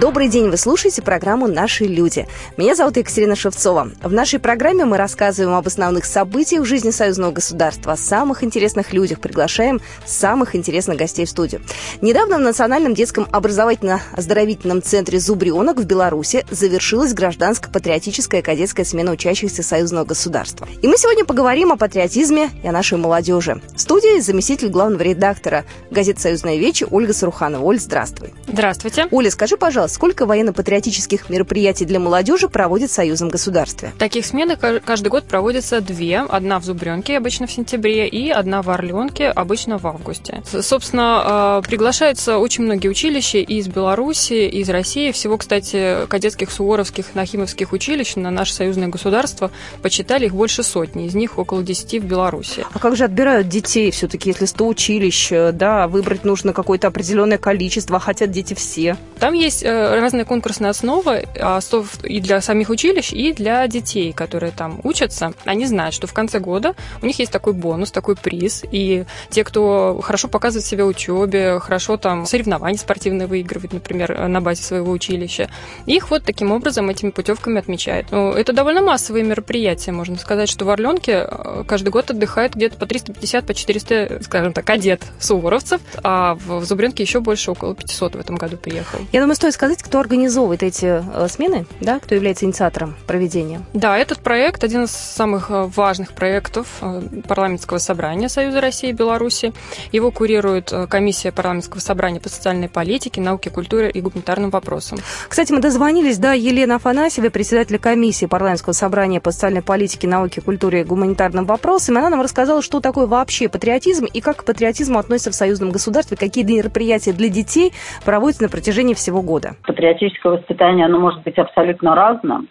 Добрый день, вы слушаете программу «Наши люди». Меня зовут Екатерина Шевцова. В нашей программе мы рассказываем об основных событиях в жизни союзного государства, о самых интересных людях, приглашаем самых интересных гостей в студию. Недавно в Национальном детском образовательно-оздоровительном центре «Зубрионок» в Беларуси завершилась гражданско-патриотическая кадетская смена учащихся союзного государства. И мы сегодня поговорим о патриотизме и о нашей молодежи. В студии заместитель главного редактора газеты «Союзная вечи» Ольга Саруханова. Оль, здравствуй. Здравствуйте. Оля, скажи, пожалуйста, сколько военно-патриотических мероприятий для молодежи проводит Союзом государстве? Таких смен каждый год проводится две. Одна в Зубренке, обычно в сентябре, и одна в Орленке, обычно в августе. Собственно, а, приглашаются очень многие училища из Беларуси, из России. Всего, кстати, кадетских, суворовских, нахимовских училищ на наше союзное государство почитали их больше сотни. Из них около десяти в Беларуси. А как же отбирают детей все-таки, если 100 училищ, да, выбрать нужно какое-то определенное количество, а хотят дети все? Там есть э, разные конкурсные основы а, и для самих училищ, и для детей, которые там учатся. Они знают, что в конце года у них есть такой бонус, такой приз, и те, кто хорошо показывает себя в учебе, хорошо там соревнования спортивные выигрывает, например, на базе своего училища, их вот таким образом этими путевками отмечают. Ну, это довольно массовые мероприятия, можно сказать, что в Орленке э, каждый год отдыхает где-то по 350, по 400, скажем так, кадет суворовцев, а в Зубренке еще больше, около 500 в этом году приехал. Я думаю, стоит сказать, кто организовывает эти э, смены, да, кто является инициатором проведения? Да, этот проект один из самых э, важных проектов э, парламентского собрания Союза России и Беларуси. Его курирует комиссия парламентского собрания по социальной политике, науке, культуре и гуманитарным вопросам. Кстати, мы дозвонились до Елены Афанасьевой, председателя комиссии парламентского собрания по социальной политике, науке, культуре и гуманитарным вопросам. Она нам рассказала, что такое вообще патриотизм и как к патриотизму относится в союзном государстве, какие мероприятия для детей проводятся на протяжении всего года патриотическое воспитание, оно может быть абсолютно разным.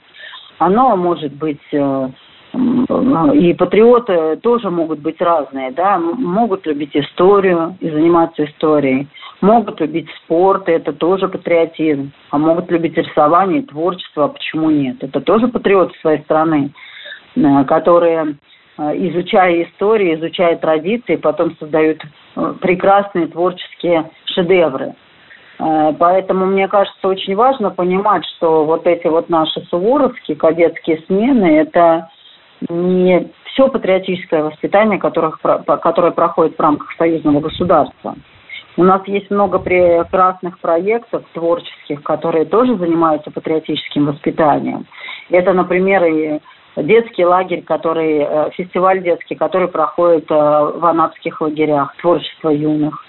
Оно может быть э, и патриоты тоже могут быть разные, да, могут любить историю и заниматься историей, могут любить спорт, и это тоже патриотизм, а могут любить рисование и творчество, а почему нет? Это тоже патриоты своей страны, э, которые, э, изучая историю, изучая традиции, потом создают прекрасные творческие шедевры. Э, поэтому, мне кажется, очень важно понимать, что вот эти вот наши суворовские кадетские смены – это не все патриотическое воспитание, которых, которое проходит в рамках союзного государства. У нас есть много прекрасных проектов творческих, которые тоже занимаются патриотическим воспитанием. Это, например, и детский лагерь, который, э, фестиваль детский, который проходит э, в анапских лагерях, творчество юных.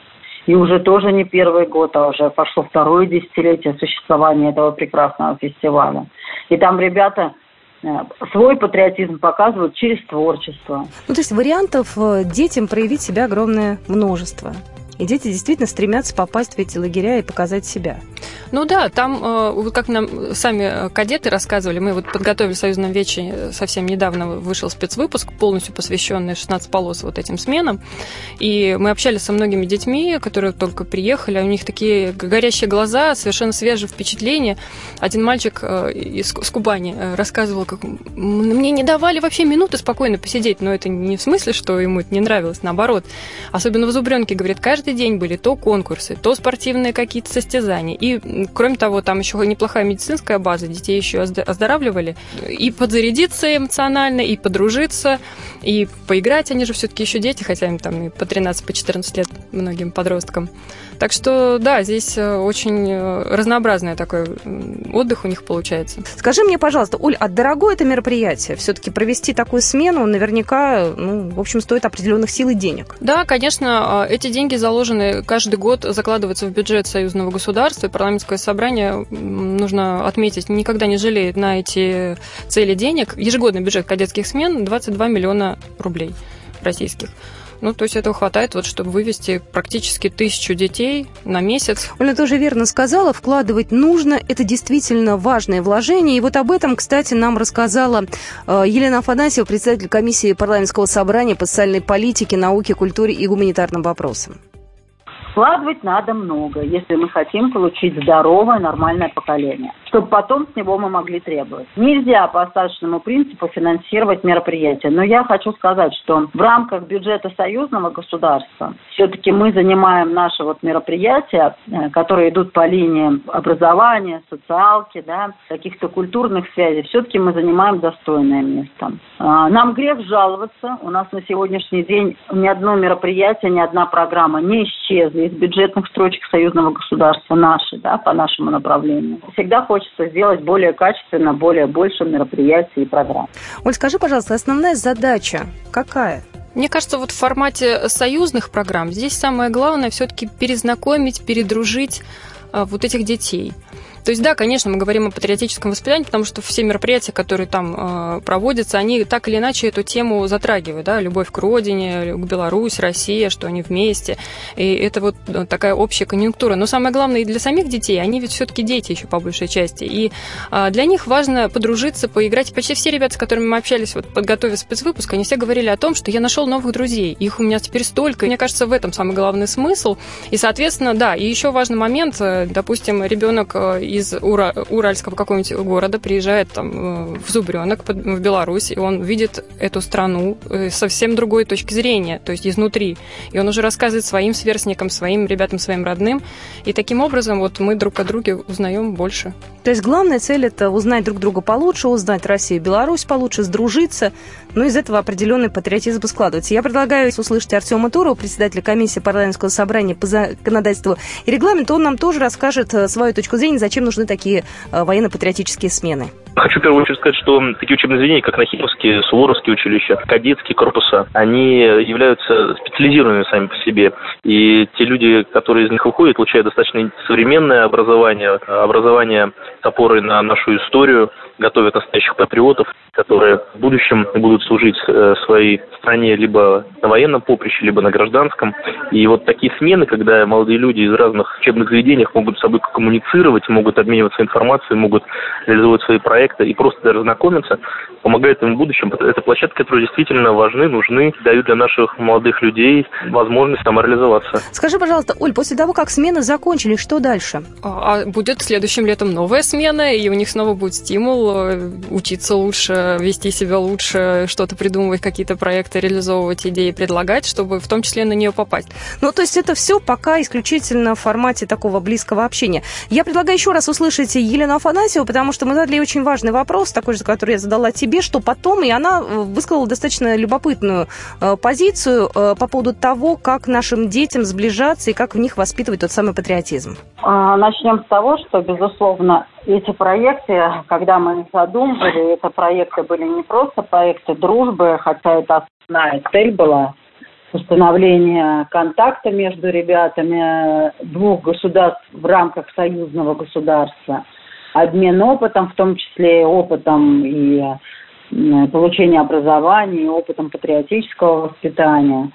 И уже тоже не первый год, а уже пошло второе десятилетие существования этого прекрасного фестиваля. И там ребята э, свой патриотизм показывают через творчество. Ну, то есть вариантов э, детям проявить себя огромное множество. И дети действительно стремятся попасть в эти лагеря и показать себя. Ну да, там, э, как нам сами кадеты рассказывали, мы вот подготовили в Союзном Вече совсем недавно вышел спецвыпуск, полностью посвященный 16 полос вот этим сменам. И мы общались со многими детьми, которые только приехали, у них такие горящие глаза, совершенно свежие впечатления. Один мальчик э, из Кубани э, рассказывал, как мне не давали вообще минуты спокойно посидеть, но это не в смысле, что ему это не нравилось, наоборот. Особенно в Зубренке, говорит, каждый день были то конкурсы, то спортивные какие-то состязания. И Кроме того, там еще неплохая медицинская база, детей еще оздоравливали. И подзарядиться эмоционально, и подружиться, и поиграть. Они же все-таки еще дети, хотя им там и по 13, по 14 лет многим подросткам. Так что, да, здесь э, очень э, разнообразный такой отдых у них получается. Скажи мне, пожалуйста, Уль, а дорогое это мероприятие? Все-таки провести такую смену наверняка, ну, в общем, стоит определенных сил и денег. Да, конечно, а, эти деньги заложены каждый год, закладываются в бюджет союзного государства, и парламентское собрание, нужно отметить, никогда не жалеет на эти цели денег. Ежегодный бюджет кадетских смен 22 миллиона рублей российских. Ну, то есть этого хватает, вот, чтобы вывести практически тысячу детей на месяц. Оля тоже верно сказала, вкладывать нужно, это действительно важное вложение. И вот об этом, кстати, нам рассказала э, Елена Афанасьева, председатель комиссии парламентского собрания по социальной политике, науке, культуре и гуманитарным вопросам. Вкладывать надо много, если мы хотим получить здоровое, нормальное поколение – чтобы потом с него мы могли требовать. Нельзя по остаточному принципу финансировать мероприятия. Но я хочу сказать, что в рамках бюджета союзного государства все-таки мы занимаем наши вот мероприятия, э, которые идут по линии образования, социалки, да, каких-то культурных связей. Все-таки мы занимаем достойное место. А, нам грех жаловаться. У нас на сегодняшний день ни одно мероприятие, ни одна программа не исчезли из бюджетных строчек союзного государства наши, да, по нашему направлению. Всегда хочется сделать более качественно, более больше мероприятий и программ. Оль, скажи, пожалуйста, основная задача какая? Мне кажется, вот в формате союзных программ здесь самое главное все-таки перезнакомить, передружить а, вот этих детей. То есть, да, конечно, мы говорим о патриотическом воспитании, потому что все мероприятия, которые там э, проводятся, они так или иначе эту тему затрагивают, да, любовь к родине, к Беларусь, Россия, что они вместе. И это вот э, такая общая конъюнктура. Но самое главное и для самих детей, они ведь все-таки дети еще по большей части. И э, для них важно подружиться, поиграть. Почти все ребята, с которыми мы общались, вот подготовив спецвыпуск, они все говорили о том, что я нашел новых друзей. Их у меня теперь столько. Мне кажется, в этом самый главный смысл. И, соответственно, да, и еще важный момент, э, допустим, ребенок из Ура, Уральского какого-нибудь города приезжает там э, в Зубренок в Беларусь, и он видит эту страну э, совсем другой точки зрения, то есть изнутри. И он уже рассказывает своим сверстникам, своим ребятам, своим родным. И таким образом вот мы друг о друге узнаем больше. То есть главная цель это узнать друг друга получше, узнать Россию и Беларусь получше, сдружиться, но из этого определенный патриотизм складывается. Я предлагаю услышать Артема Турова, председателя комиссии парламентского собрания по законодательству и регламенту. Он нам тоже расскажет э, свою точку зрения, зачем нужны такие э, военно-патриотические смены. Хочу в первую очередь сказать, что такие учебные заведения, как Нахимовские, Суворовские училища, кадетские корпуса, они являются специализированными сами по себе. И те люди, которые из них уходят, получают достаточно современное образование, образование с опорой на нашу историю, готовят настоящих патриотов, которые в будущем будут служить э, своей стране либо на военном поприще, либо на гражданском. И вот такие смены, когда молодые люди из разных учебных заведений могут с собой коммуницировать, могут обмениваться информацией, могут реализовывать свои проекты и просто даже знакомиться, помогает им в будущем. Это площадки, которые действительно важны, нужны, дают для наших молодых людей возможность самореализоваться. Скажи, пожалуйста, Оль, после того, как смены закончились, что дальше? А, а будет следующим летом новая смена, и у них снова будет стимул э, учиться лучше, вести себя лучше, что-то придумывать, какие-то проекты реализовывать, идеи предлагать, чтобы в том числе на нее попасть. Ну, то есть это все пока исключительно в формате такого близкого общения. Я предлагаю еще раз услышать Елену Афанасьеву, потому что мы задали очень важный вопрос, такой же, который я задала тебе, что потом, и она э, высказала достаточно любопытную э, позицию э, по поводу того, как нашим детям сближаться и как в них воспитывать тот самый патриотизм. А, начнем с того, что, безусловно, эти проекты, когда мы их задумывали, это проекты были не просто проекты дружбы, хотя это основная цель была установление контакта между ребятами двух государств в рамках союзного государства, обмен опытом, в том числе опытом и получения образования, и опытом патриотического воспитания.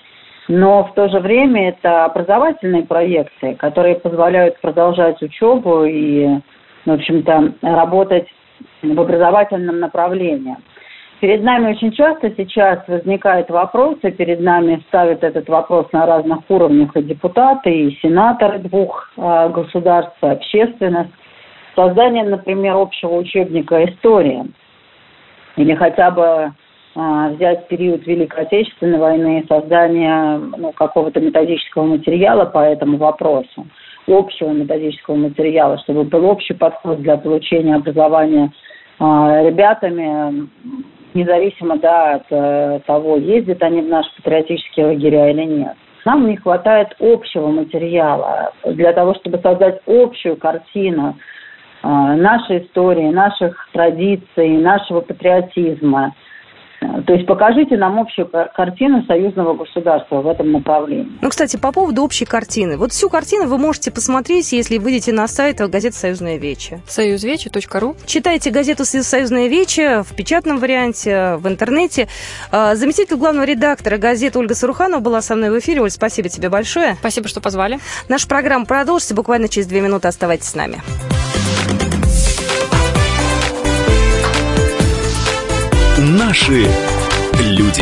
Но в то же время это образовательные проекты, которые позволяют продолжать учебу и в общем-то, работать в образовательном направлении. Перед нами очень часто сейчас возникают вопросы, перед нами ставят этот вопрос на разных уровнях и депутаты, и сенаторы двух э, государств, и общественность. Создание, например, общего учебника истории или хотя бы э, взять период Великой Отечественной войны и создание ну, какого-то методического материала по этому вопросу общего методического материала, чтобы был общий подход для получения образования а, ребятами, независимо да, от э, того, ездят они в наши патриотические лагеря или нет. Нам не хватает общего материала для того, чтобы создать общую картину а, нашей истории, наших традиций, нашего патриотизма – то есть покажите нам общую картину союзного государства в этом направлении. Ну, кстати, по поводу общей картины. Вот всю картину вы можете посмотреть, если выйдете на сайт газеты «Союзная Вече». союзвече.ру Читайте газету «Союзная Вече» в печатном варианте, в интернете. А, заместитель главного редактора газеты Ольга Саруханова была со мной в эфире. Оль, спасибо тебе большое. Спасибо, что позвали. Наша программа продолжится буквально через две минуты. Оставайтесь с нами. Наши люди.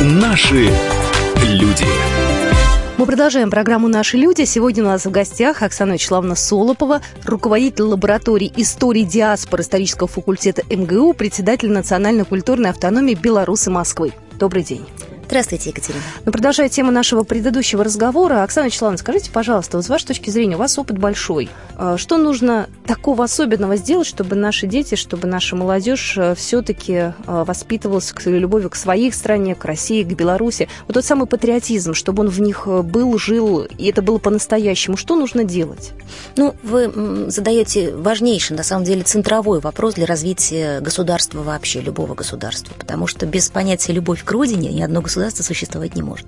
Наши люди. Мы продолжаем программу «Наши люди». Сегодня у нас в гостях Оксана Вячеславовна Солопова, руководитель лаборатории истории диаспоры исторического факультета МГУ, председатель Национальной культурной автономии Беларуси Москвы. Добрый день. Здравствуйте, Екатерина. Ну, продолжая тему нашего предыдущего разговора, Оксана Вячеславовна, скажите, пожалуйста, вот с вашей точки зрения, у вас опыт большой. А что нужно такого особенного сделать, чтобы наши дети, чтобы наша молодежь э, все-таки э, воспитывалась к любовью к своей стране, к России, к Беларуси? Вот тот самый патриотизм, чтобы он в них э, был, жил, и это было по-настоящему. Что нужно делать? Ну, вы задаете важнейший, на самом деле, центровой вопрос для развития государства вообще, любого государства. Потому что без понятия «любовь к родине» ни одно государство государства существовать не может.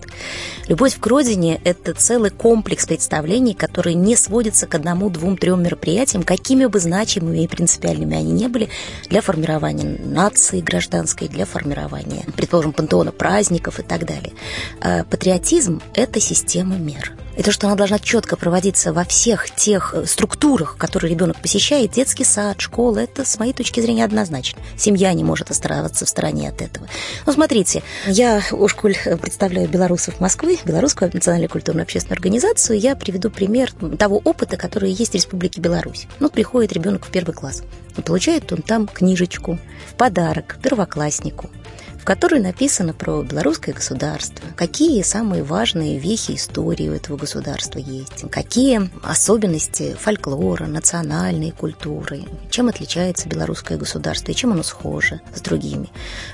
Любовь к родине – это целый комплекс представлений, которые не сводятся к одному, двум, трем мероприятиям, какими бы значимыми и принципиальными они не были для формирования нации гражданской, для формирования, предположим, пантеона праздников и так далее. А патриотизм – это система мер – и то, что она должна четко проводиться во всех тех э, структурах, которые ребенок посещает, детский сад, школа, это, с моей точки зрения, однозначно. Семья не может оставаться в стороне от этого. Ну, смотрите, я, Ушкуль, представляю белорусов Москвы, Белорусскую национальную культурную общественную организацию, я приведу пример того опыта, который есть в Республике Беларусь. Ну, приходит ребенок в первый класс, получает он там книжечку в подарок первокласснику в которой написано про белорусское государство, какие самые важные вехи истории у этого государства есть, какие особенности фольклора, национальной культуры, чем отличается белорусское государство и чем оно схоже с другими.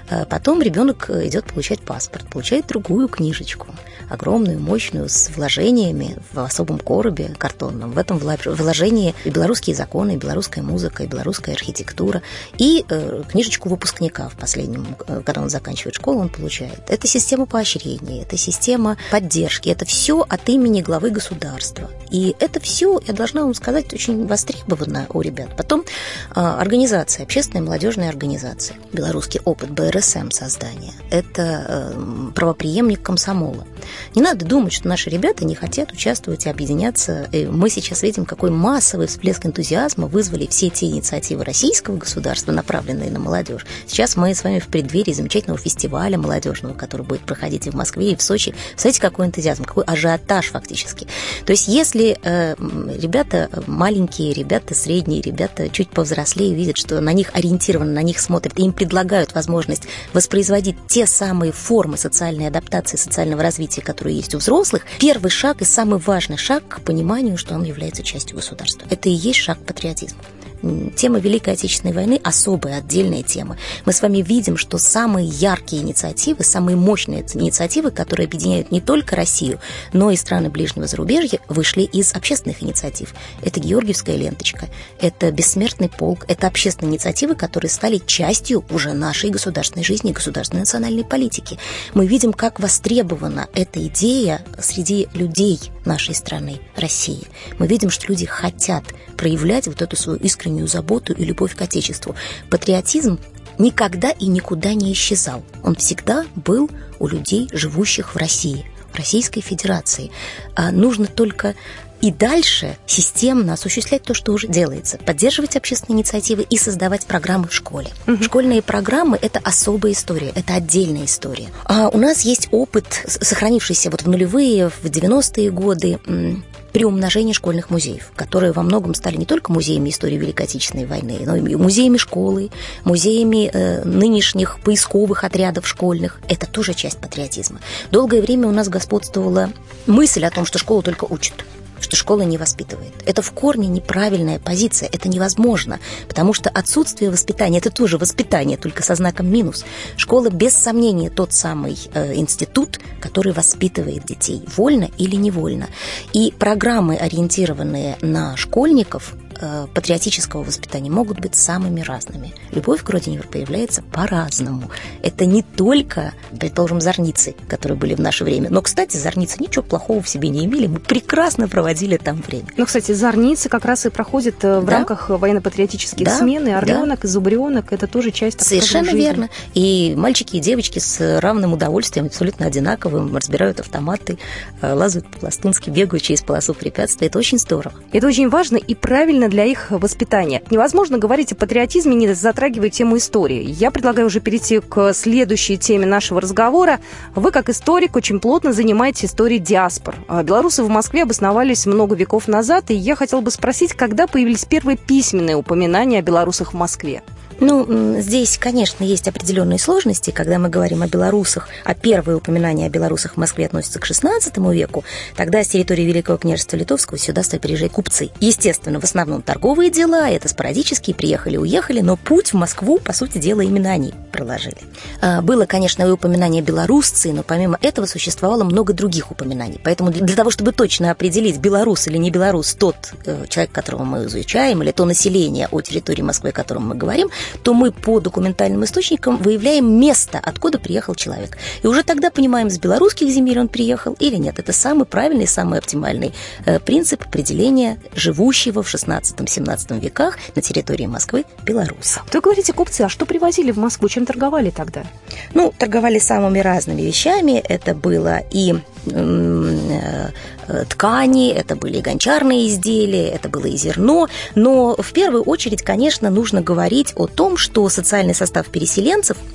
А потом ребенок идет получать паспорт, получает другую книжечку, огромную, мощную, с вложениями в особом коробе картонном. В этом вложении и белорусские законы, и белорусская музыка, и белорусская архитектура, и э, книжечку выпускника в последнем, э, когда он заканчивает школу, он получает. Это система поощрения, это система поддержки, это все от имени главы государства. И это все, я должна вам сказать, очень востребовано у ребят. Потом а, организация, общественная молодежная организация, белорусский опыт БРСМ создания, это э, правоприемник комсомола. Не надо думать, что наши ребята не хотят участвовать и объединяться. И мы сейчас видим, какой массовый всплеск энтузиазма вызвали все те инициативы российского государства, направленные на молодежь. Сейчас мы с вами в преддверии замечательного замечательного фестиваля молодежного, который будет проходить и в Москве, и в Сочи. Смотрите, какой энтузиазм, какой ажиотаж фактически. То есть если э, ребята маленькие, ребята средние, ребята чуть повзрослее видят, что на них ориентированы, на них смотрят, и им предлагают возможность воспроизводить те самые формы социальной адаптации, социального развития, которые есть у взрослых, первый шаг и самый важный шаг к пониманию, что он является частью государства. Это и есть шаг патриотизма тема Великой Отечественной войны особая, отдельная тема. Мы с вами видим, что самые яркие инициативы, самые мощные инициативы, которые объединяют не только Россию, но и страны ближнего зарубежья, вышли из общественных инициатив. Это Георгиевская ленточка, это Бессмертный полк, это общественные инициативы, которые стали частью уже нашей государственной жизни, государственной национальной политики. Мы видим, как востребована эта идея среди людей нашей страны, России. Мы видим, что люди хотят проявлять вот эту свою искреннюю заботу и любовь к Отечеству. Патриотизм никогда и никуда не исчезал. Он всегда был у людей, живущих в России, в Российской Федерации. А нужно только и дальше системно осуществлять то, что уже делается. Поддерживать общественные инициативы и создавать программы в школе. Угу. Школьные программы – это особая история, это отдельная история. А у нас есть опыт, сохранившийся вот в нулевые, в 90-е годы, при умножении школьных музеев, которые во многом стали не только музеями истории Великой Отечественной войны, но и музеями школы, музеями э, нынешних поисковых отрядов школьных. Это тоже часть патриотизма. Долгое время у нас господствовала мысль о том, что школа только учит что школа не воспитывает. Это в корне неправильная позиция, это невозможно, потому что отсутствие воспитания – это тоже воспитание, только со знаком минус. Школа, без сомнения, тот самый э, институт, который воспитывает детей, вольно или невольно. И программы, ориентированные на школьников, Э, патриотического воспитания могут быть самыми разными. Любовь к родине проявляется по-разному. Это не только, предположим, зорницы, которые были в наше время. Но, кстати, зорницы ничего плохого в себе не имели. Мы прекрасно проводили там время. Ну, кстати, зорницы как раз и проходят э, в да? рамках военно-патриотических да? смен. И орленок, да. и зубренок – это тоже часть Совершенно жизни. верно. И мальчики и девочки с равным удовольствием, абсолютно одинаковым, разбирают автоматы, э, лазают по-пластунски, бегают через полосу препятствий. Это очень здорово. Это очень важно и правильно актуальны для их воспитания. Невозможно говорить о патриотизме, не затрагивая тему истории. Я предлагаю уже перейти к следующей теме нашего разговора. Вы, как историк, очень плотно занимаетесь историей диаспор. А белорусы в Москве обосновались много веков назад, и я хотела бы спросить, когда появились первые письменные упоминания о белорусах в Москве? Ну, здесь, конечно, есть определенные сложности, когда мы говорим о белорусах, а первые упоминания о белорусах в Москве относятся к XVI веку, тогда с территории Великого княжества Литовского сюда стали приезжать купцы. Естественно, в основном торговые дела, это спорадические, приехали-уехали, но путь в Москву, по сути дела, именно они проложили. А, было, конечно, и упоминание белорусцы, но помимо этого существовало много других упоминаний. Поэтому для того, чтобы точно определить, белорус или не белорус, тот э, человек, которого мы изучаем, или то население о территории Москвы, о котором мы говорим, то мы по документальным источникам выявляем место, откуда приехал человек. И уже тогда понимаем, с белорусских земель он приехал или нет. Это самый правильный, самый оптимальный э, принцип определения живущего в 16-17 веках на территории Москвы белоруса. Вы говорите, купцы, а что привозили в Москву? Чем торговали тогда? Ну, торговали самыми разными вещами. Это было и э, ткани, это были и гончарные изделия, это было и зерно. Но в первую очередь, конечно, нужно говорить о том, что социальный состав переселенцев –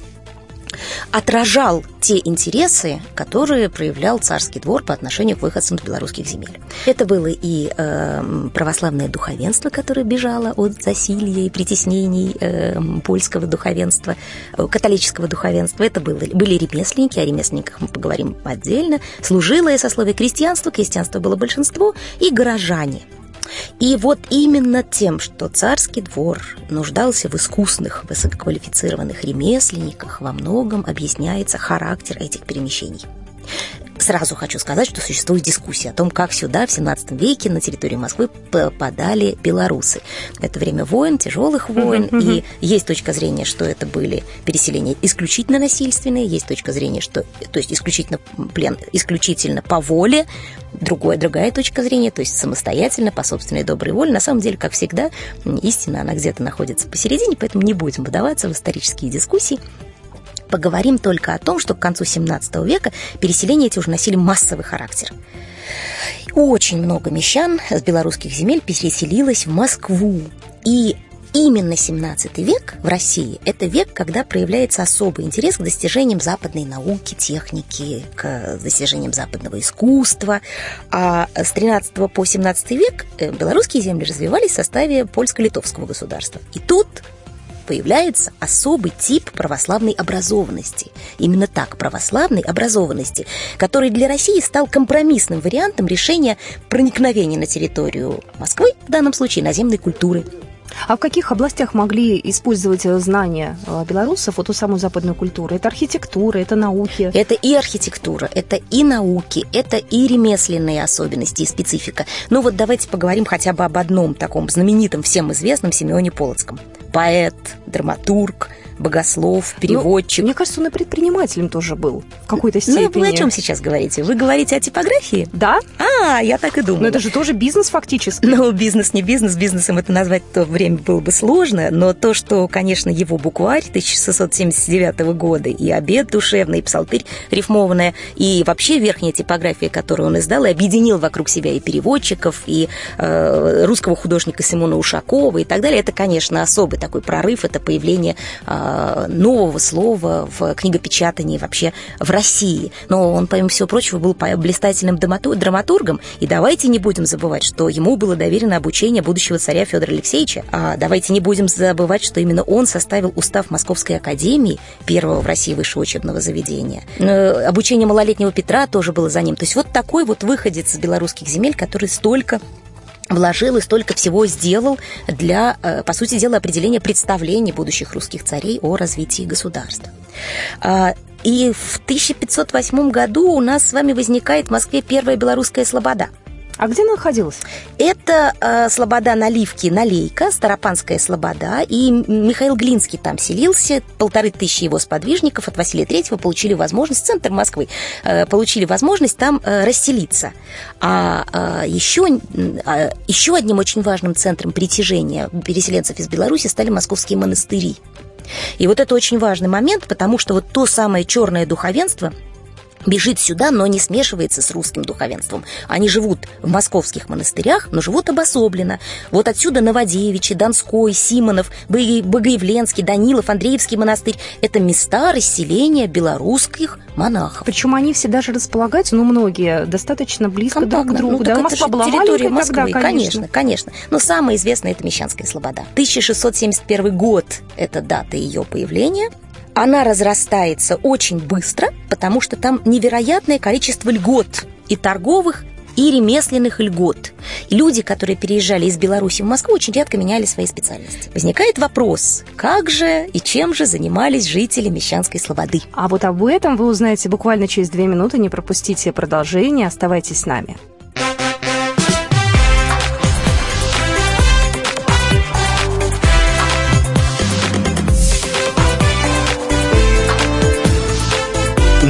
отражал те интересы, которые проявлял царский двор по отношению к выходцам с белорусских земель. Это было и э, православное духовенство, которое бежало от засилья и притеснений э, польского духовенства, э, католического духовенства. Это было, были ремесленники, о ремесленниках мы поговорим отдельно, служилое сословие крестьянства, крестьянство было большинство, и горожане – и вот именно тем, что царский двор нуждался в искусных, высококвалифицированных ремесленниках, во многом объясняется характер этих перемещений. Сразу хочу сказать, что существует дискуссия о том, как сюда в 17 веке на территории Москвы попадали белорусы. Это время войн, тяжелых войн, uh-huh, uh-huh. и есть точка зрения, что это были переселения исключительно насильственные, есть точка зрения, что, то есть исключительно плен, исключительно по воле, другая, другая точка зрения, то есть самостоятельно, по собственной доброй воле. На самом деле, как всегда, истина, она где-то находится посередине, поэтому не будем выдаваться в исторические дискуссии поговорим только о том, что к концу 17 века переселения эти уже носили массовый характер. Очень много мещан с белорусских земель переселилось в Москву. И именно 17 век в России – это век, когда проявляется особый интерес к достижениям западной науки, техники, к достижениям западного искусства. А с 13 по 17 век э, белорусские земли развивались в составе польско-литовского государства. И тут появляется особый тип православной образованности. Именно так, православной образованности, который для России стал компромиссным вариантом решения проникновения на территорию Москвы, в данном случае наземной культуры. А в каких областях могли использовать знания э, белорусов, вот ту самую западную культуру? Это архитектура, это науки? Это и архитектура, это и науки, это и ремесленные особенности и специфика. Ну вот давайте поговорим хотя бы об одном таком знаменитом, всем известном Симеоне Полоцком. Поэт, драматург, богослов, ну, переводчик. Ну, мне кажется, он и предпринимателем тоже был в какой-то степени. Ну, вы о чем сейчас говорите? Вы говорите о типографии? Да. А, я так и думала. Но это же тоже бизнес фактически. Ну, бизнес не бизнес, бизнесом это назвать в то время было бы сложно, но то, что, конечно, его букварь 1679 года и обед душевный, и псалтырь рифмованная, и вообще верхняя типография, которую он издал, и объединил вокруг себя и переводчиков, и э, русского художника Симона Ушакова и так далее, это, конечно, особый такой прорыв, это появление э, Э, нового слова в книгопечатании вообще в России. Но он, помимо всего прочего, был блистательным драматургом. И давайте не будем забывать, что ему было доверено обучение будущего царя Федора Алексеевича. А давайте не будем забывать, что именно он составил устав Московской академии, первого в России высшего учебного заведения. Э, обучение малолетнего Петра тоже было за ним. То есть вот такой вот выходец из белорусских земель, который столько вложил и столько всего сделал для, э, по сути дела, определения представлений будущих русских царей о развитии государства. А, и в 1508 году у нас с вами возникает в Москве первая белорусская слобода – а где она находилась? Это э, слобода Наливки, Налейка, Старопанская слобода, и Михаил Глинский там селился, полторы тысячи его сподвижников от Василия Третьего получили возможность, центр Москвы, э, получили возможность там э, расселиться. А э, еще, э, еще одним очень важным центром притяжения переселенцев из Беларуси стали московские монастыри. И вот это очень важный момент, потому что вот то самое черное духовенство – бежит сюда, но не смешивается с русским духовенством. Они живут в московских монастырях, но живут обособленно. Вот отсюда Новодевичий, Донской, Симонов, Богоявленский, Данилов, Андреевский монастырь – это места расселения белорусских монахов. Причем они все даже располагаются, ну, многие, достаточно близко Компактно. друг к другу. Ну, да, Москва была территория Москвы, тогда, конечно, конечно. Но самое известное – это Мещанская Слобода. 1671 год – это дата ее появления – она разрастается очень быстро, потому что там невероятное количество льгот и торговых, и ремесленных льгот. И люди, которые переезжали из Беларуси в Москву, очень редко меняли свои специальности. Возникает вопрос, как же и чем же занимались жители Мещанской Слободы? А вот об этом вы узнаете буквально через две минуты. Не пропустите продолжение, оставайтесь с нами.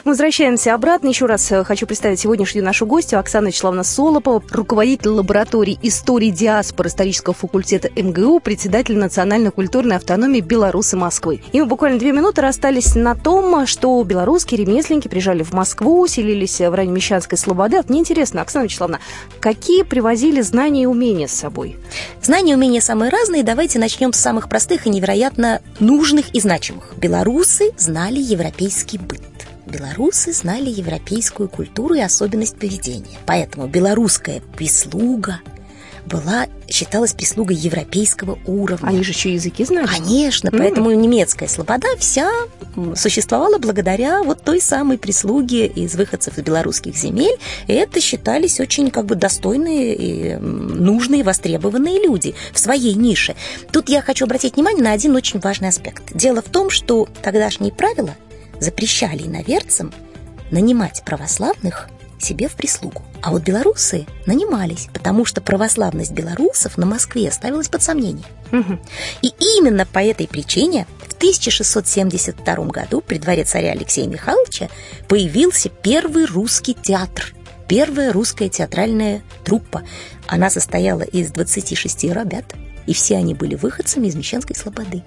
Итак, мы возвращаемся обратно. Еще раз э, хочу представить сегодняшнюю нашу гостью Оксану Вячеславовна Солопова, руководитель лаборатории истории диаспоры исторического факультета МГУ, председатель национально-культурной автономии Беларуси Москвы. И мы буквально две минуты расстались на том, что белорусские ремесленники приезжали в Москву, селились в районе Мещанской Слободы. Мне интересно, Оксана Вячеславовна, какие привозили знания и умения с собой? Знания и умения самые разные. Давайте начнем с самых простых и невероятно нужных и значимых. Белорусы знали европейский быт белорусы знали европейскую культуру и особенность поведения. Поэтому белорусская прислуга была, считалась прислугой европейского уровня. Они же еще языки знали? Конечно, mm. поэтому немецкая слобода вся существовала благодаря вот той самой прислуге из выходцев из белорусских земель. И это считались очень как бы достойные, и нужные, востребованные люди в своей нише. Тут я хочу обратить внимание на один очень важный аспект. Дело в том, что тогдашние правила – запрещали иноверцам нанимать православных себе в прислугу. А вот белорусы нанимались, потому что православность белорусов на Москве ставилась под сомнение. Угу. И именно по этой причине в 1672 году при дворе царя Алексея Михайловича появился первый русский театр, первая русская театральная труппа. Она состояла из 26 ребят, и все они были выходцами из Мещанской Слободы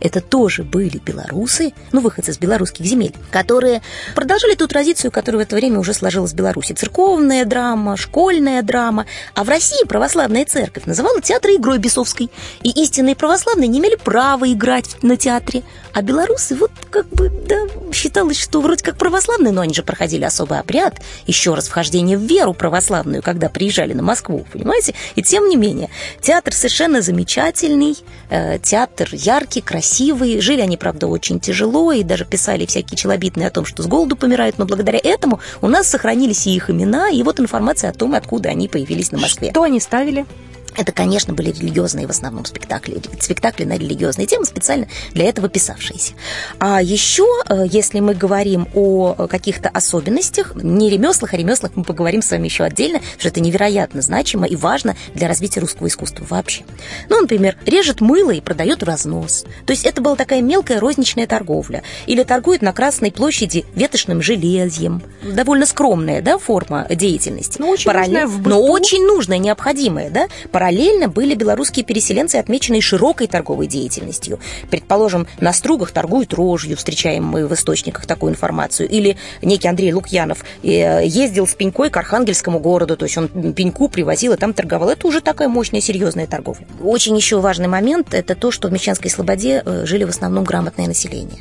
это тоже были белорусы, ну, выходцы из белорусских земель, которые продолжали ту традицию, которая в это время уже сложилась в Беларуси. Церковная драма, школьная драма. А в России православная церковь называла театр игрой бесовской. И истинные православные не имели права играть на театре. А белорусы вот как бы, да, считалось, что вроде как православные, но они же проходили особый обряд, еще раз вхождение в веру православную, когда приезжали на Москву, понимаете? И тем не менее, театр совершенно замечательный, э, театр яркий, красивый. Жили они, правда, очень тяжело, и даже писали всякие челобитные о том, что с голоду помирают, но благодаря этому у нас сохранились и их имена, и вот информация о том, откуда они появились на Москве. Что они ставили? Это, конечно, были религиозные в основном спектакли, спектакли на религиозные темы, специально для этого писавшиеся. А еще, э, если мы говорим о каких-то особенностях, не ремеслах, а ремеслах мы поговорим с вами еще отдельно, потому что это невероятно значимо и важно для развития русского искусства вообще. Ну, например, режет мыло и продает разнос. То есть это была такая мелкая розничная торговля. Или торгует на Красной площади ветошным железьем. Довольно скромная да, форма деятельности. Но очень Параллель... нужная в Но очень нужная, необходимая. Да? Параллельно были белорусские переселенцы, отмеченные широкой торговой деятельностью. Предположим, на стругах торгуют рожью, встречаем мы в источниках такую информацию. Или некий Андрей Лукьянов э, ездил с пенькой к Архангельскому городу, то есть он пеньку привозил и там торговал. Это уже такая мощная, серьезная торговля. Очень еще важный момент – это то, что в Мещанской Слободе э, жили в основном грамотное население.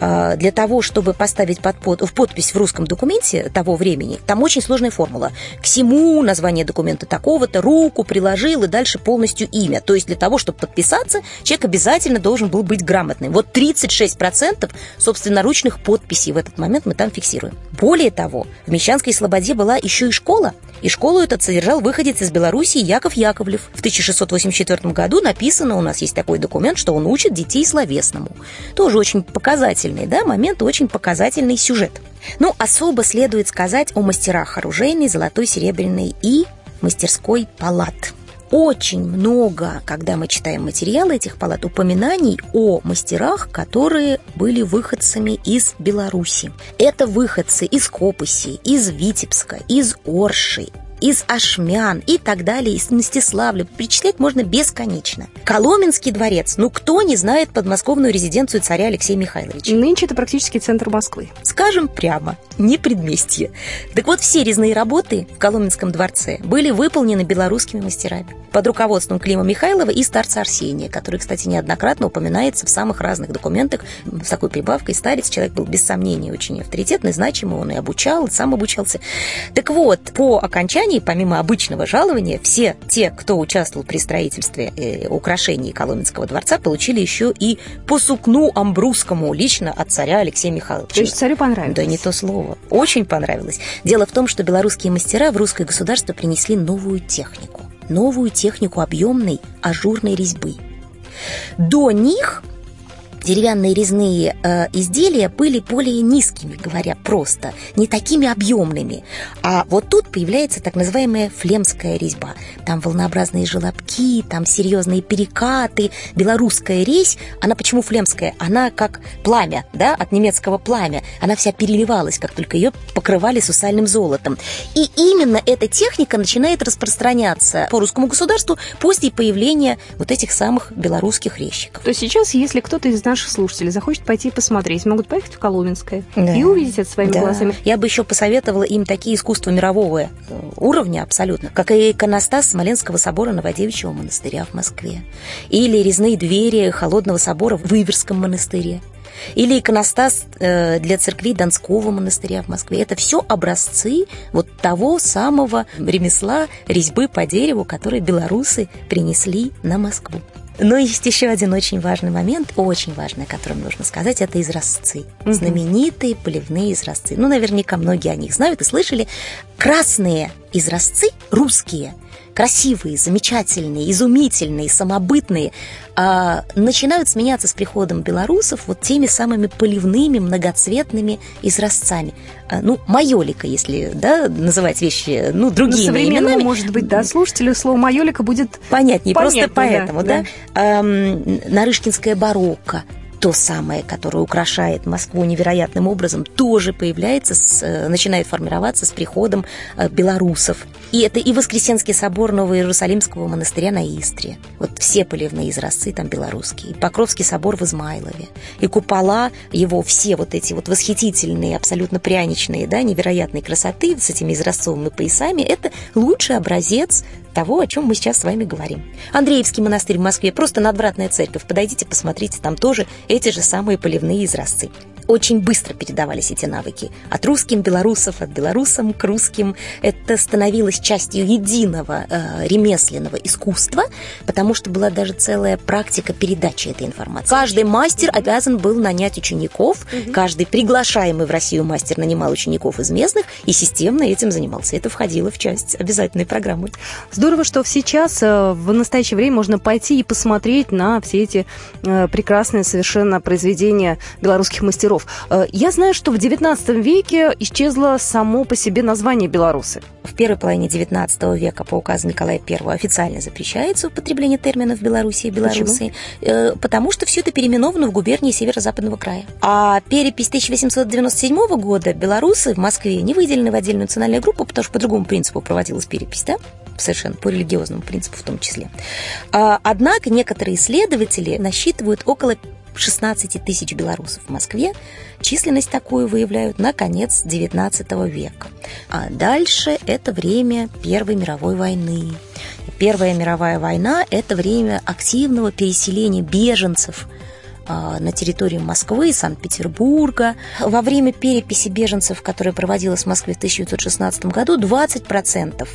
А, для того, чтобы поставить под под, в подпись в русском документе того времени, там очень сложная формула. К всему название документа такого-то, руку приложил, и дальше полностью имя. То есть для того, чтобы подписаться, человек обязательно должен был быть грамотным. Вот 36% собственноручных подписей в этот момент мы там фиксируем. Более того, в Мещанской Слободе была еще и школа, и школу этот содержал выходец из Белоруссии Яков Яковлев. В 1684 году написано, у нас есть такой документ, что он учит детей словесному. Тоже очень показательный, да, момент, очень показательный сюжет. Ну, особо следует сказать о мастерах оружейной, золотой, серебряной и мастерской палат. Очень много, когда мы читаем материалы этих палат, упоминаний о мастерах, которые были выходцами из Беларуси. Это выходцы из Копоси, из Витебска, из Орши, из Ашмян и так далее, из Мстиславля. Перечислять можно бесконечно. Коломенский дворец. Ну, кто не знает подмосковную резиденцию царя Алексея Михайловича? Нынче это практически центр Москвы. Скажем прямо, не предместье. Так вот, все резные работы в Коломенском дворце были выполнены белорусскими мастерами под руководством Клима Михайлова и старца Арсения, который, кстати, неоднократно упоминается в самых разных документах с такой прибавкой. Старец человек был без сомнения очень авторитетный, значимый, он и обучал, и сам обучался. Так вот, по окончании, помимо обычного жалования, все те, кто участвовал при строительстве э, украшений Коломенского дворца, получили еще и по сукну амбрусскому лично от царя Алексея Михайловича. То есть царю понравилось? Да не то слово. Очень понравилось. Дело в том, что белорусские мастера в русское государство принесли новую технику новую технику объемной ажурной резьбы. До них деревянные резные э, изделия были более низкими, говоря просто, не такими объемными. А вот тут появляется так называемая флемская резьба. Там волнообразные желобки, там серьезные перекаты, белорусская резь. Она почему флемская? Она как пламя, да, от немецкого пламя. Она вся переливалась, как только ее покрывали сусальным золотом. И именно эта техника начинает распространяться по русскому государству после появления вот этих самых белорусских резчиков. То сейчас, если кто-то из наших слушателей захочет пойти посмотреть, могут поехать в Коломенское да. и увидеть это своими да. глазами. Я бы еще посоветовала им такие искусства мирового э, уровня абсолютно, как и иконостас Смоленского собора Новодевичьего монастыря в Москве, или резные двери Холодного собора в Иверском монастыре, или иконостас э, для церквей Донского монастыря в Москве. Это все образцы вот того самого ремесла резьбы по дереву, который белорусы принесли на Москву. Но есть еще один очень важный момент, очень важный, о котором нужно сказать, это изразцы. Угу. Знаменитые поливные изразцы. Ну, наверняка многие о них знают и слышали. Красные изразцы, русские, красивые, замечательные, изумительные, самобытные, а, начинают сменяться с приходом белорусов вот теми самыми поливными, многоцветными изразцами. А, ну, майолика, если да, называть вещи, ну, другими ну, именами. может быть, да, слушателю слово майолика будет понятнее, понятнее просто поэтому, да. да. да. А, Нарышкинская барокко, то самое, которое украшает Москву невероятным образом, тоже появляется, с, э, начинает формироваться с приходом э, белорусов. И это и Воскресенский собор Новоиерусалимского монастыря на Истре. Вот все поливные изразцы там белорусские. И Покровский собор в Измайлове. И купола его, все вот эти вот восхитительные, абсолютно пряничные, да, невероятной красоты с этими изразцовыми поясами, это лучший образец того, о чем мы сейчас с вами говорим. Андреевский монастырь в Москве, просто надвратная церковь. Подойдите, посмотрите, там тоже эти же самые поливные изразцы очень быстро передавались эти навыки. От русским белорусов, от белорусам к русским. Это становилось частью единого э, ремесленного искусства, потому что была даже целая практика передачи этой информации. Каждый мастер обязан был нанять учеников, угу. каждый приглашаемый в Россию мастер нанимал учеников из местных и системно этим занимался. Это входило в часть обязательной программы. Здорово, что сейчас э, в настоящее время можно пойти и посмотреть на все эти э, прекрасные совершенно произведения белорусских мастеров. Э, я знаю, что в XIX веке исчезло само по себе название белорусы. В первой половине XIX века по указу Николая I официально запрещается употребление терминов Белоруссии и Белоруссии, Почему? Потому что все это переименовано в губернии Северо-Западного края. А перепись 1897 года белорусы в Москве не выделены в отдельную национальную группу, потому что по другому принципу проводилась перепись, да? Совершенно по религиозному принципу в том числе. А, однако некоторые исследователи насчитывают около 16 тысяч белорусов в Москве. Численность такую выявляют на конец XIX века. А дальше это время Первой мировой войны. Первая мировая война – это время активного переселения беженцев а, на территорию Москвы и Санкт-Петербурга. Во время переписи беженцев, которая проводилась в Москве в 1916 году, 20%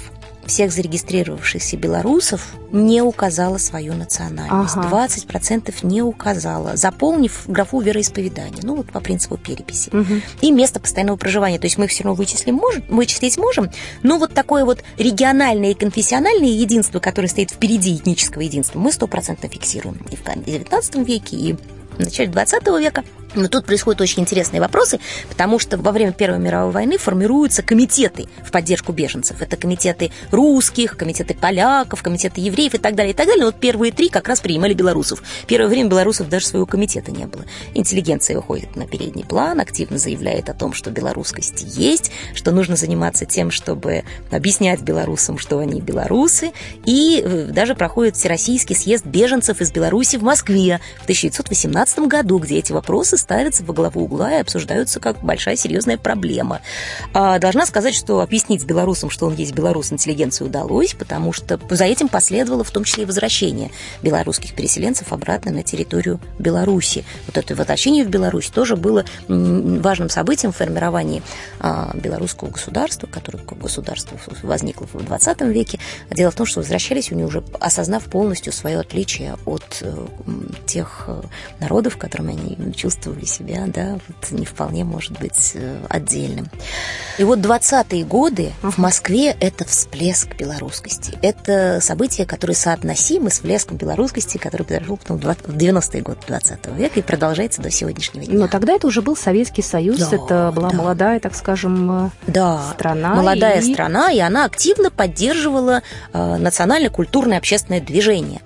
всех зарегистрировавшихся белорусов не указала свою национальность. Ага. 20% не указала, заполнив графу вероисповедания, ну вот по принципу переписи. Угу. И место постоянного проживания. То есть мы их все равно вычислим, можем, вычислить можем, но вот такое вот региональное и конфессиональное единство, которое стоит впереди этнического единства, мы стопроцентно фиксируем и в XIX веке, и в начале 20 века. Но тут происходят очень интересные вопросы, потому что во время Первой мировой войны формируются комитеты в поддержку беженцев. Это комитеты русских, комитеты поляков, комитеты евреев и так далее, и так далее. Но вот первые три как раз принимали белорусов. Первое время белорусов даже своего комитета не было. Интеллигенция выходит на передний план, активно заявляет о том, что белорусскость есть, что нужно заниматься тем, чтобы объяснять белорусам, что они белорусы. И э, даже проходит Всероссийский съезд беженцев из Беларуси в Москве в 1918 году, где эти вопросы ставятся во главу угла и обсуждаются как большая серьезная проблема. А, должна сказать, что объяснить белорусам, что он есть белорус, интеллигенции удалось, потому что за этим последовало в том числе и возвращение белорусских переселенцев обратно на территорию Беларуси. Вот это возвращение в Беларусь тоже было важным событием в формировании а, белорусского государства, которое как государство возникло в 20 веке. Дело в том, что возвращались они уже осознав полностью свое отличие от э, тех э, народов, которыми они чувствовали себя, да, вот не вполне, может быть, э, отдельным. И вот 20-е годы в Москве это всплеск белорусскости. Это событие, которое соотносимо с всплеском белорусскости, который произошел потом в 90-е годы 20 века и продолжается до сегодняшнего дня. Но тогда это уже был Советский Союз, да, это была да. молодая, так скажем, э, да, страна. Молодая и... страна, и она активно поддерживала э, национально-культурное общественное движение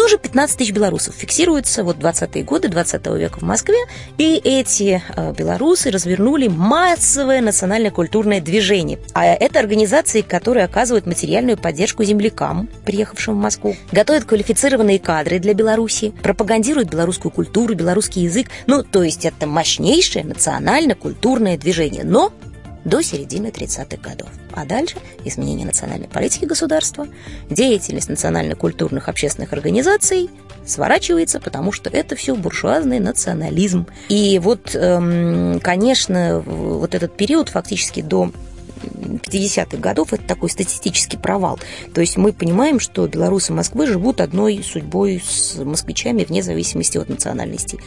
тоже 15 тысяч белорусов фиксируется вот 20-е годы 20 века в Москве, и эти э, белорусы развернули массовое национально-культурное движение. А это организации, которые оказывают материальную поддержку землякам, приехавшим в Москву, готовят квалифицированные кадры для Беларуси, пропагандируют белорусскую культуру, белорусский язык. Ну, то есть это мощнейшее национально-культурное движение. Но до середины 30-х годов. А дальше изменение национальной политики государства, деятельность национально-культурных общественных организаций сворачивается, потому что это все буржуазный национализм. И вот, эм, конечно, вот этот период фактически до 50-х годов это такой статистический провал. То есть мы понимаем, что белорусы Москвы живут одной судьбой с москвичами вне зависимости от национальности.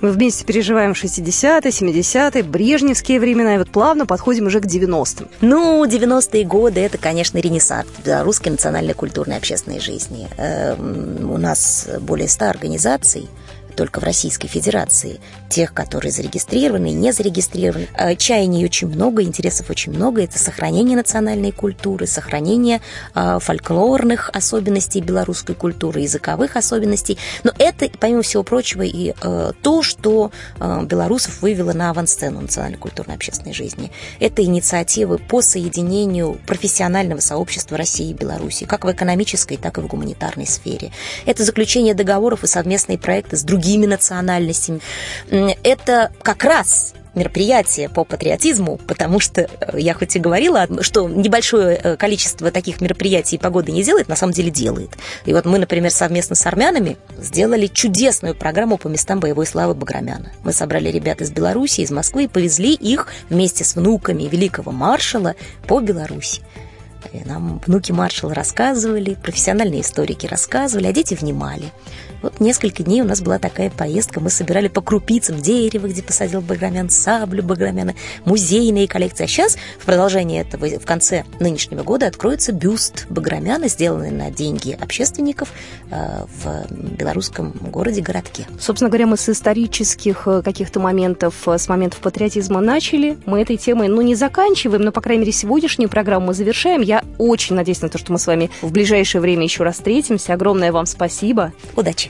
Мы вместе переживаем 60-е, 70-е, брежневские времена, и вот плавно подходим уже к 90-м. Ну, 90-е годы – это, конечно, ренессанс белорусской национальной культурной общественной жизни. Эм, у нас более 100 организаций, только в Российской Федерации, тех, которые зарегистрированы и не зарегистрированы. А, чаяний очень много, интересов очень много. Это сохранение национальной культуры, сохранение э, фольклорных особенностей белорусской культуры, языковых особенностей. Но это, помимо всего прочего, и э, то, что э, белорусов вывело на авансцену национально-культурной общественной жизни. Это инициативы по соединению профессионального сообщества России и Беларуси, как в экономической, так и в гуманитарной сфере. Это заключение договоров и совместные проекты с другими другими национальностями. Это как раз мероприятие по патриотизму, потому что э, я хоть и говорила, что небольшое э, количество таких мероприятий погоды не делает, на самом деле делает. И вот мы, например, совместно с армянами сделали чудесную программу по местам боевой славы Баграмяна. Мы собрали ребят из Беларуси, из Москвы и повезли их вместе с внуками великого маршала по Беларуси. И нам внуки маршала рассказывали, профессиональные историки рассказывали, а дети внимали. Вот несколько дней у нас была такая поездка. Мы собирали по крупицам дерево, где посадил Баграмян, саблю Баграмяна, музейные коллекции. А сейчас, в продолжении этого, в конце нынешнего года, откроется бюст Баграмяна, сделанный на деньги общественников э, в белорусском городе-городке. Собственно говоря, мы с исторических э, каких-то моментов, э, с моментов патриотизма начали. Мы этой темой, ну, не заканчиваем, но, по крайней мере, сегодняшнюю программу мы завершаем. Я очень надеюсь на то, что мы с вами в ближайшее время еще раз встретимся. Огромное вам спасибо. Удачи!